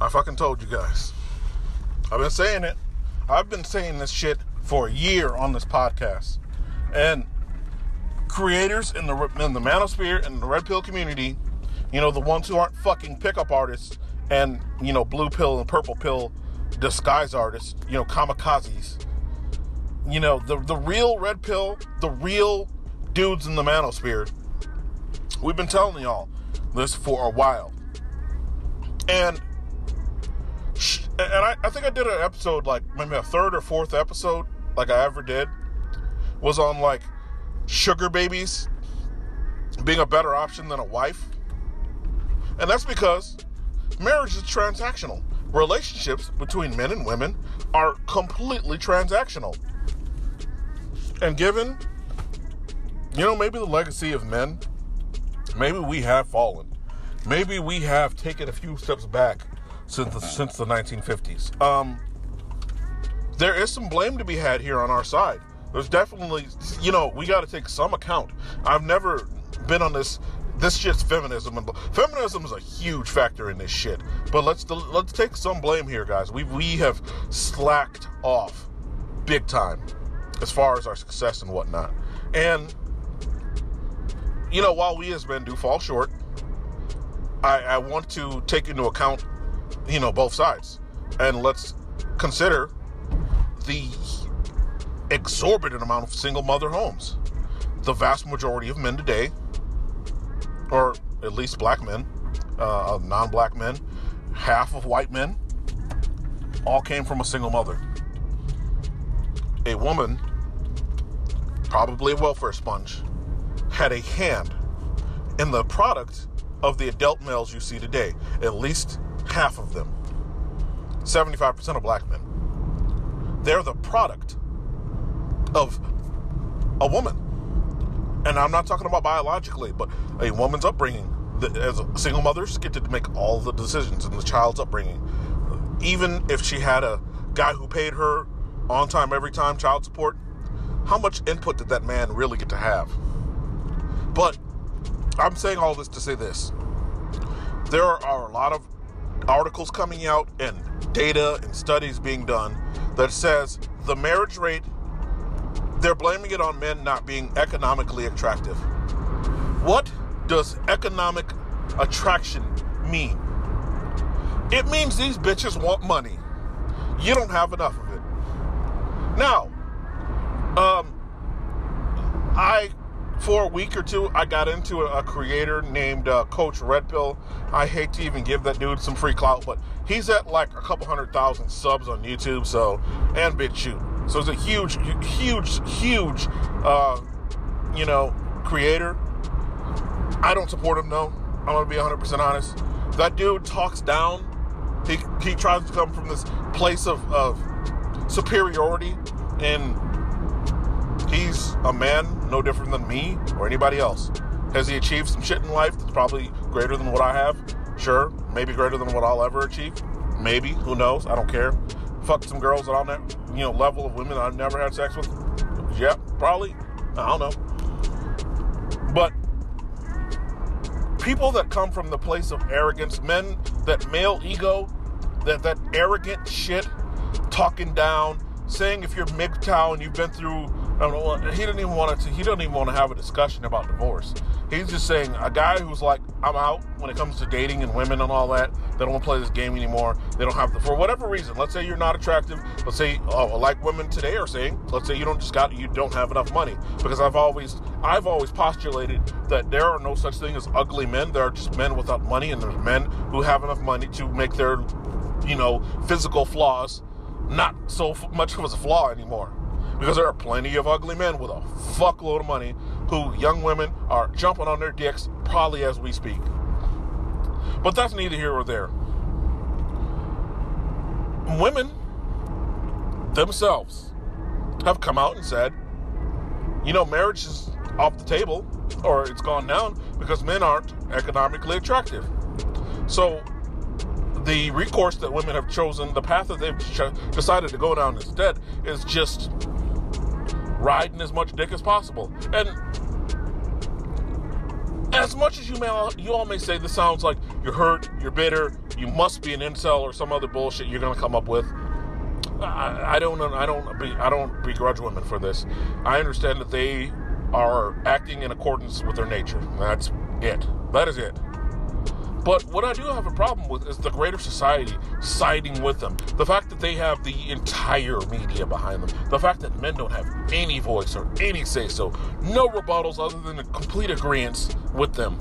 I fucking told you guys. I've been saying it. I've been saying this shit for a year on this podcast. And creators in the in the manosphere and the red pill community, you know, the ones who aren't fucking pickup artists and, you know, blue pill and purple pill disguise artists, you know, kamikazes. You know, the the real red pill, the real dudes in the manosphere. We've been telling y'all this for a while. And and I, I think I did an episode like maybe a third or fourth episode like I ever did was on like sugar babies being a better option than a wife. And that's because marriage is transactional. Relationships between men and women are completely transactional. And given, you know, maybe the legacy of men, maybe we have fallen. Maybe we have taken a few steps back since the, since the 1950s. Um, there is some blame to be had here on our side. There's definitely, you know, we got to take some account. I've never been on this. This shit's feminism, and feminism is a huge factor in this shit. But let's let's take some blame here, guys. We we have slacked off big time as far as our success and whatnot. And you know, while we as men do fall short, I, I want to take into account you know, both sides. And let's consider the exorbitant amount of single mother homes. The vast majority of men today, or at least black men, uh, non black men, half of white men, all came from a single mother. A woman, probably a welfare sponge, had a hand in the product of the adult males you see today. At least half of them, 75% of black men, they're the product of a woman. And I'm not talking about biologically, but a woman's upbringing. As single mothers get to make all the decisions in the child's upbringing. Even if she had a guy who paid her on time, every time child support, how much input did that man really get to have? But I'm saying all this to say this. There are a lot of articles coming out and data and studies being done that says the marriage rate they're blaming it on men not being economically attractive. What does economic attraction mean? It means these bitches want money. You don't have enough of it. Now, um, I for a week or two, I got into a, creator named uh, Coach Red Pill. I hate to even give that dude some free clout, but he's at like a couple hundred thousand subs on YouTube, so and BitChute. So it's a huge, huge, huge, uh, you know, creator. I don't support him, no. I'm gonna be 100% honest. That dude talks down. He he tries to come from this place of, of superiority and he's a man no different than me or anybody else. Has he achieved some shit in life that's probably greater than what I have? Sure. Maybe greater than what I'll ever achieve. Maybe. Who knows? I don't care. Fuck some girls that I'll never, you know, level of women I've never had sex with. Yeah, probably. I don't know. But people that come from the place of arrogance, men that male ego, that that arrogant shit, talking down, saying if you're MGTOW and you've been through I don't. He didn't even want to. He doesn't even want to have a discussion about divorce. He's just saying a guy who's like, I'm out when it comes to dating and women and all that. They don't want to play this game anymore. They don't have the for whatever reason. Let's say you're not attractive. Let's say, oh, like women today are saying. Let's say you don't just got you don't have enough money because I've always I've always postulated that there are no such thing as ugly men. There are just men without money, and there's men who have enough money to make their you know physical flaws not so much of a flaw anymore because there are plenty of ugly men with a fuckload of money who young women are jumping on their dicks probably as we speak. But that's neither here or there. Women themselves have come out and said, you know, marriage is off the table or it's gone down because men aren't economically attractive. So the recourse that women have chosen, the path that they've ch- decided to go down instead, is just riding as much dick as possible. And as much as you may all, you all may say this sounds like you're hurt, you're bitter, you must be an incel or some other bullshit you're gonna come up with. I, I don't I don't be, I don't begrudge women for this. I understand that they are acting in accordance with their nature. That's it. That is it. But what I do have a problem with is the greater society siding with them. The fact that they have the entire media behind them. The fact that men don't have any voice or any say so. No rebuttals other than a complete agreement with them.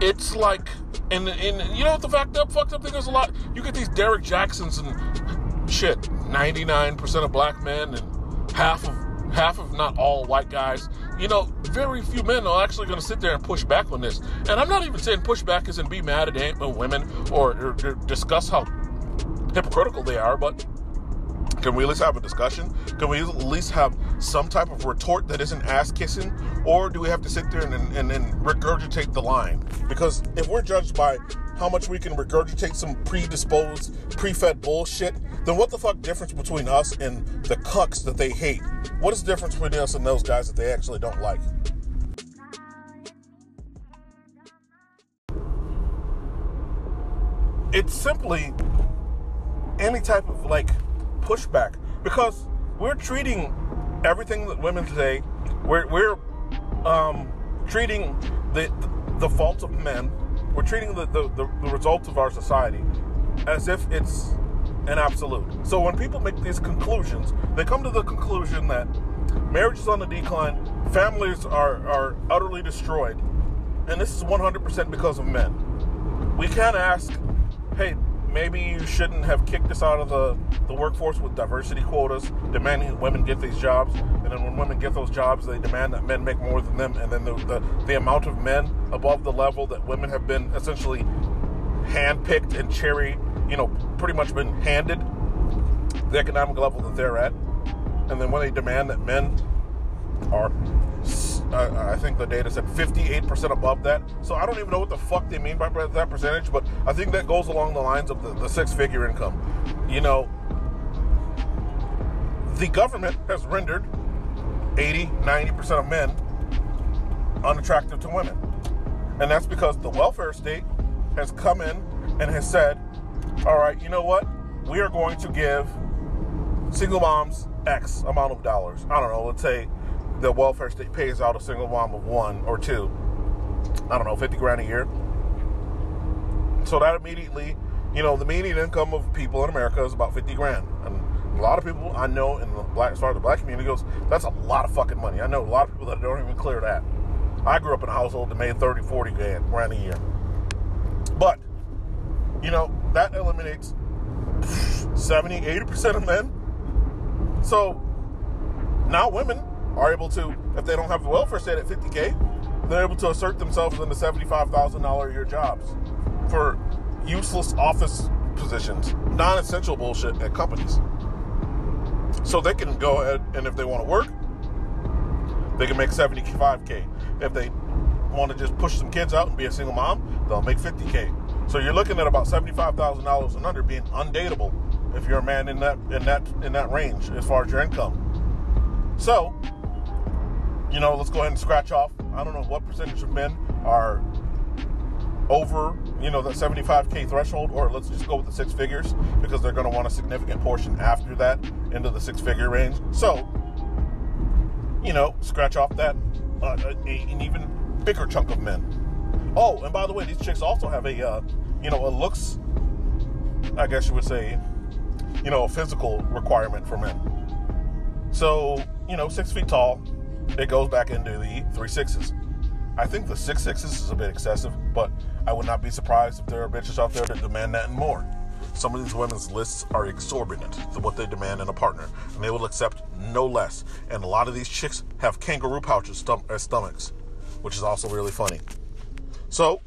It's like, and, and you know what the fact up fucked up thing is a lot? You get these Derek Jacksons and shit, 99% of black men and half of half of not all white guys, you know, very few men are actually going to sit there and push back on this. And I'm not even saying push back isn't be mad at uh, women or, or, or discuss how hypocritical they are, but can we at least have a discussion? Can we at least have some type of retort that isn't ass kissing? Or do we have to sit there and, and, and regurgitate the line? Because if we're judged by how much we can regurgitate some predisposed, pre-fed bullshit, then what the fuck difference between us and the cucks that they hate? What is the difference between us and those guys that they actually don't like? It's simply any type of like pushback because we're treating everything that women say, we're, we're um, treating the, the faults of men we're treating the, the, the, the results of our society as if it's an absolute. So when people make these conclusions, they come to the conclusion that marriage is on the decline, families are, are utterly destroyed, and this is 100% because of men. We can't ask, hey, maybe you shouldn't have kicked us out of the, the workforce with diversity quotas, demanding women get these jobs. And then when women get those jobs, they demand that men make more than them. And then the, the, the amount of men above the level that women have been essentially handpicked and cherry, you know, pretty much been handed the economic level that they're at. And then when they demand that men are uh, uh, I think the data said 58% above that. So I don't even know what the fuck they mean by that percentage, but I think that goes along the lines of the, the six figure income. You know, the government has rendered 80, 90% of men unattractive to women. And that's because the welfare state has come in and has said, all right, you know what? We are going to give single moms X amount of dollars. I don't know, let's say the welfare state pays out a single mom of one or two, I don't know, 50 grand a year. So that immediately, you know, the median income of people in America is about 50 grand. And a lot of people I know in the black, as far as the black community goes, that's a lot of fucking money. I know a lot of people that don't even clear that. I grew up in a household that made 30, 40 grand, grand a year. But, you know, that eliminates 70, 80% of men. So now women are able to, if they don't have the welfare state at 50K, they're able to assert themselves in the $75,000 a year jobs for useless office positions, non essential bullshit at companies. So they can go ahead and if they want to work, they can make 75K. If they want to just push some kids out and be a single mom, they'll make 50K. So you're looking at about $75,000 and under being undateable if you're a man in that in that in that range as far as your income. So, you know, let's go ahead and scratch off. I don't know what percentage of men are over, you know, the 75k threshold, or let's just go with the six figures because they're going to want a significant portion after that into the six figure range. So, you know, scratch off that uh, an even bigger chunk of men. Oh, and by the way, these chicks also have a, uh, you know, a looks, I guess you would say, you know, a physical requirement for men. So, you know, six feet tall, it goes back into the three sixes. I think the six sixes is a bit excessive, but I would not be surprised if there are bitches out there that demand that and more. Some of these women's lists are exorbitant to what they demand in a partner, and they will accept no less. And a lot of these chicks have kangaroo pouches stom- as stomachs, which is also really funny. So,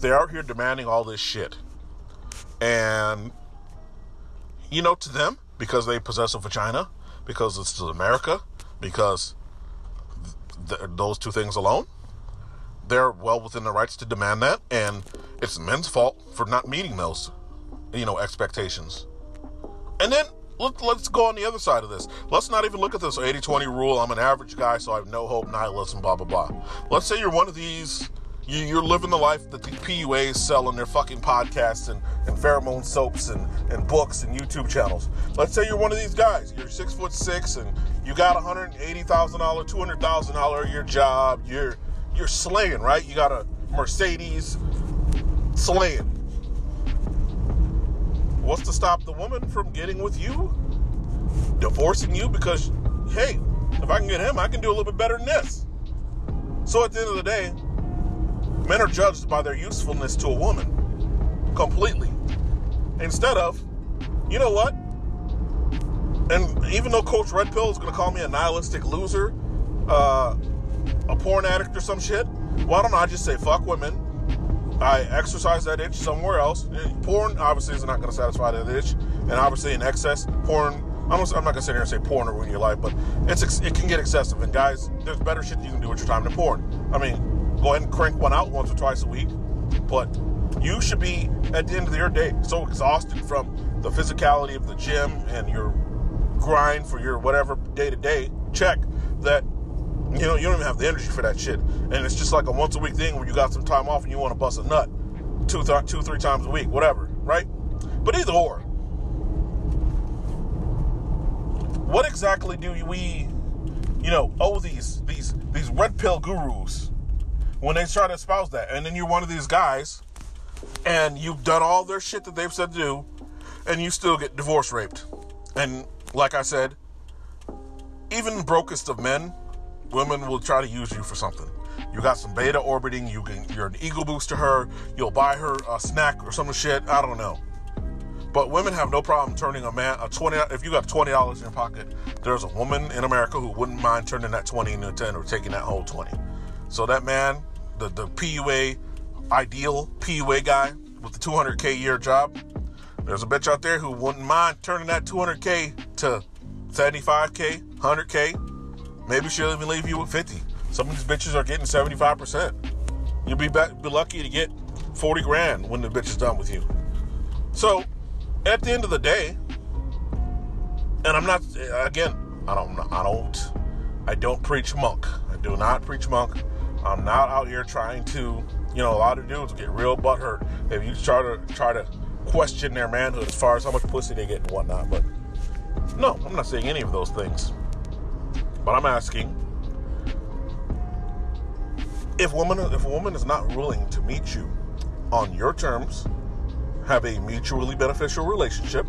they're out here demanding all this shit. And, you know, to them, because they possess a vagina, because it's America, because th- those two things alone, they're well within their rights to demand that, and it's men's fault for not meeting those, you know, expectations. And then let, let's go on the other side of this. Let's not even look at this 80 20 rule. I'm an average guy, so I have no hope, nihilism, blah, blah, blah. Let's say you're one of these, you, you're living the life that the PUAs sell in their fucking podcasts and, and pheromone soaps and, and books and YouTube channels. Let's say you're one of these guys. You're six foot six and you got $180,000, $200,000 a year job. You're, you're slaying, right? You got a Mercedes slaying. What's to stop the woman from getting with you? Divorcing you because, hey, if I can get him, I can do a little bit better than this. So at the end of the day, men are judged by their usefulness to a woman completely. Instead of, you know what? And even though Coach Red Pill is going to call me a nihilistic loser, uh, a porn addict or some shit, why don't I just say fuck women? I exercise that itch somewhere else. Porn obviously is not going to satisfy that itch, and obviously in excess, porn. I'm not, gonna sit here and say porn will ruin your life, but it's it can get excessive. And guys, there's better shit you can do with your time than porn. I mean, go ahead and crank one out once or twice a week, but you should be at the end of your day so exhausted from the physicality of the gym and your grind for your whatever day to day check that you know, you don't even have the energy for that shit. And it's just like a once a week thing where you got some time off and you want to bust a nut two, th- two, three times a week, whatever, right? But either or, what exactly do we, you know, owe these these these red pill gurus when they try to espouse that? And then you're one of these guys, and you've done all their shit that they've said to do, and you still get divorce raped. And like I said, even brokest of men women will try to use you for something. You got some beta orbiting. You can. You're an ego boost to her. You'll buy her a snack or some shit. I don't know. But women have no problem turning a man a twenty. If you got twenty dollars in your pocket, there's a woman in America who wouldn't mind turning that twenty into ten or taking that whole twenty. So that man, the the PUA ideal PUA guy with the 200k year job, there's a bitch out there who wouldn't mind turning that 200k to 75k, 100k, Maybe she'll even leave you with 50. Some of these bitches are getting 75%. You'll be, be lucky to get 40 grand when the bitch is done with you. So, at the end of the day, and I'm not again, I don't I don't I don't preach monk. I do not preach monk. I'm not out here trying to, you know, a lot of dudes get real butthurt if you try to try to question their manhood as far as how much pussy they get and whatnot. But no, I'm not saying any of those things. But I'm asking if woman if a woman is not willing to meet you on your terms, have a mutually beneficial relationship,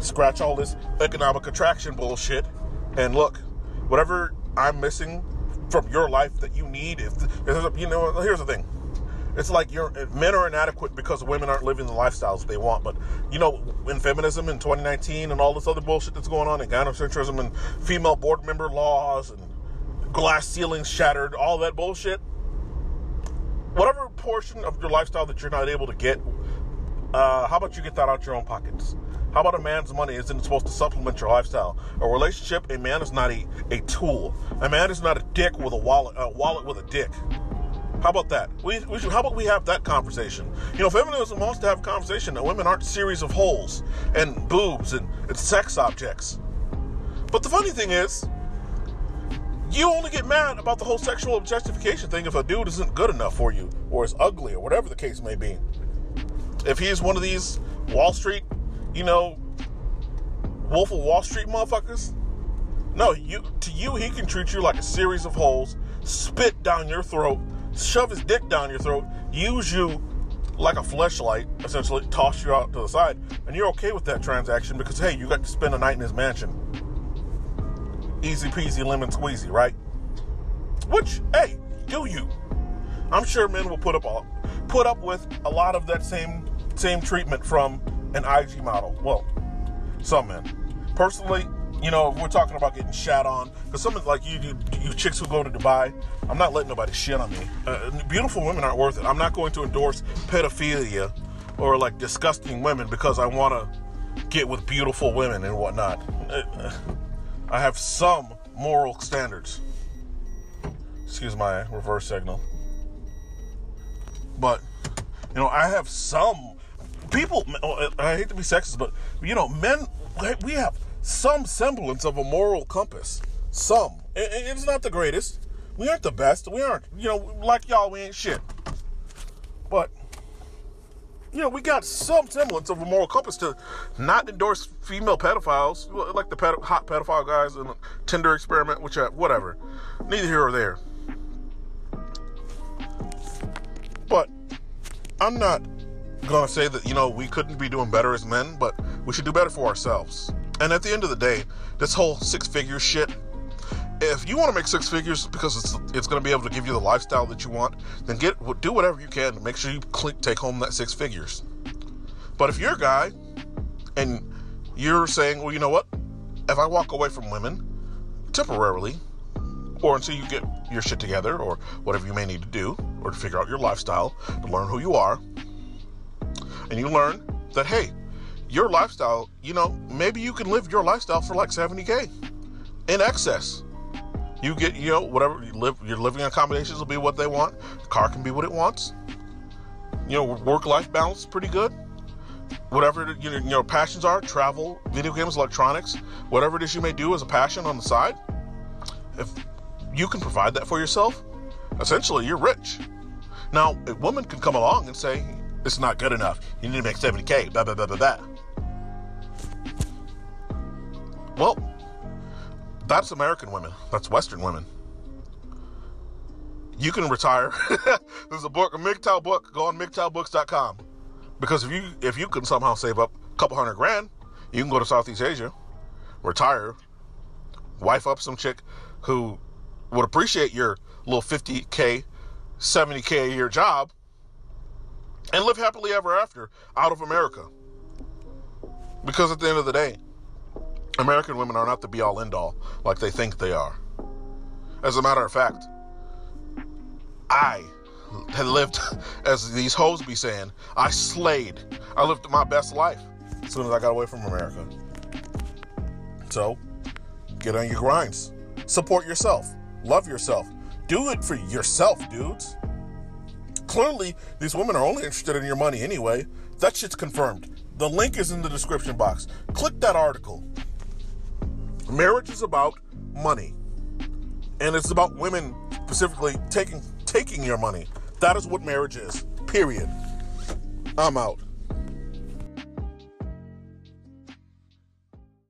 scratch all this economic attraction bullshit, and look, whatever I'm missing from your life that you need, if, if you know, here's the thing it's like you're men are inadequate because women aren't living the lifestyles they want. But you know, in feminism in 2019 and all this other bullshit that's going on, and gynocentrism and female board member laws and glass ceilings shattered, all that bullshit. Whatever portion of your lifestyle that you're not able to get, uh, how about you get that out of your own pockets? How about a man's money isn't supposed to supplement your lifestyle? A relationship, a man is not a, a tool. A man is not a dick with a wallet, a wallet with a dick. How about that? We, we should, how about we have that conversation? You know, feminism wants to have a conversation that women aren't series of holes and boobs and, and sex objects. But the funny thing is, you only get mad about the whole sexual objectification thing if a dude isn't good enough for you or is ugly or whatever the case may be. If he's one of these Wall Street, you know, Wolf of Wall Street motherfuckers, no, you to you he can treat you like a series of holes, spit down your throat, shove his dick down your throat, use you like a fleshlight, essentially toss you out to the side, and you're okay with that transaction because hey, you got to spend a night in his mansion. Easy peasy lemon squeezy, right? Which, hey, do you? I'm sure men will put up all, put up with a lot of that same same treatment from an IG model. Well, some men. Personally, you know, we're talking about getting shat on, because some like you, you, you chicks who go to Dubai, I'm not letting nobody shit on me. Uh, beautiful women aren't worth it. I'm not going to endorse pedophilia or like disgusting women because I want to get with beautiful women and whatnot. Uh, I have some moral standards. Excuse my reverse signal. But, you know, I have some people, I hate to be sexist, but, you know, men we have some semblance of a moral compass. Some. It's not the greatest. We aren't the best. We aren't, you know, like y'all, we ain't shit. But, you know, we got some semblance of a moral compass to not endorse female pedophiles, like the pedo- hot pedophile guys in the Tinder experiment, which, uh, whatever. Neither here or there. But I'm not gonna say that you know we couldn't be doing better as men, but we should do better for ourselves. And at the end of the day, this whole six figure shit. If you want to make six figures because it's it's going to be able to give you the lifestyle that you want, then get do whatever you can to make sure you take home that six figures. But if you're a guy and you're saying, well, you know what? If I walk away from women temporarily, or until you get your shit together, or whatever you may need to do, or to figure out your lifestyle, to learn who you are, and you learn that, hey, your lifestyle, you know, maybe you can live your lifestyle for like 70K in excess. You get, you know, whatever you live, your living accommodations will be what they want. The car can be what it wants. You know, work-life balance is pretty good. Whatever you know, your passions are, travel, video games, electronics, whatever it is you may do as a passion on the side. If you can provide that for yourself, essentially you're rich. Now, a woman can come along and say, it's not good enough. You need to make 70K, blah, blah, blah, blah, blah. Well, that's American women. That's Western women. You can retire. There's a book, a MGTOW book. Go on MGTOWbooks.com. Because if you if you can somehow save up a couple hundred grand, you can go to Southeast Asia, retire, wife up some chick who would appreciate your little 50k, 70k a year job, and live happily ever after out of America. Because at the end of the day, American women are not the be all end all like they think they are. As a matter of fact, I had lived, as these hoes be saying, I slayed. I lived my best life as soon as I got away from America. So, get on your grinds. Support yourself. Love yourself. Do it for yourself, dudes. Clearly, these women are only interested in your money anyway. That shit's confirmed. The link is in the description box. Click that article. Marriage is about money. And it's about women specifically taking taking your money. That is what marriage is. Period. I'm out.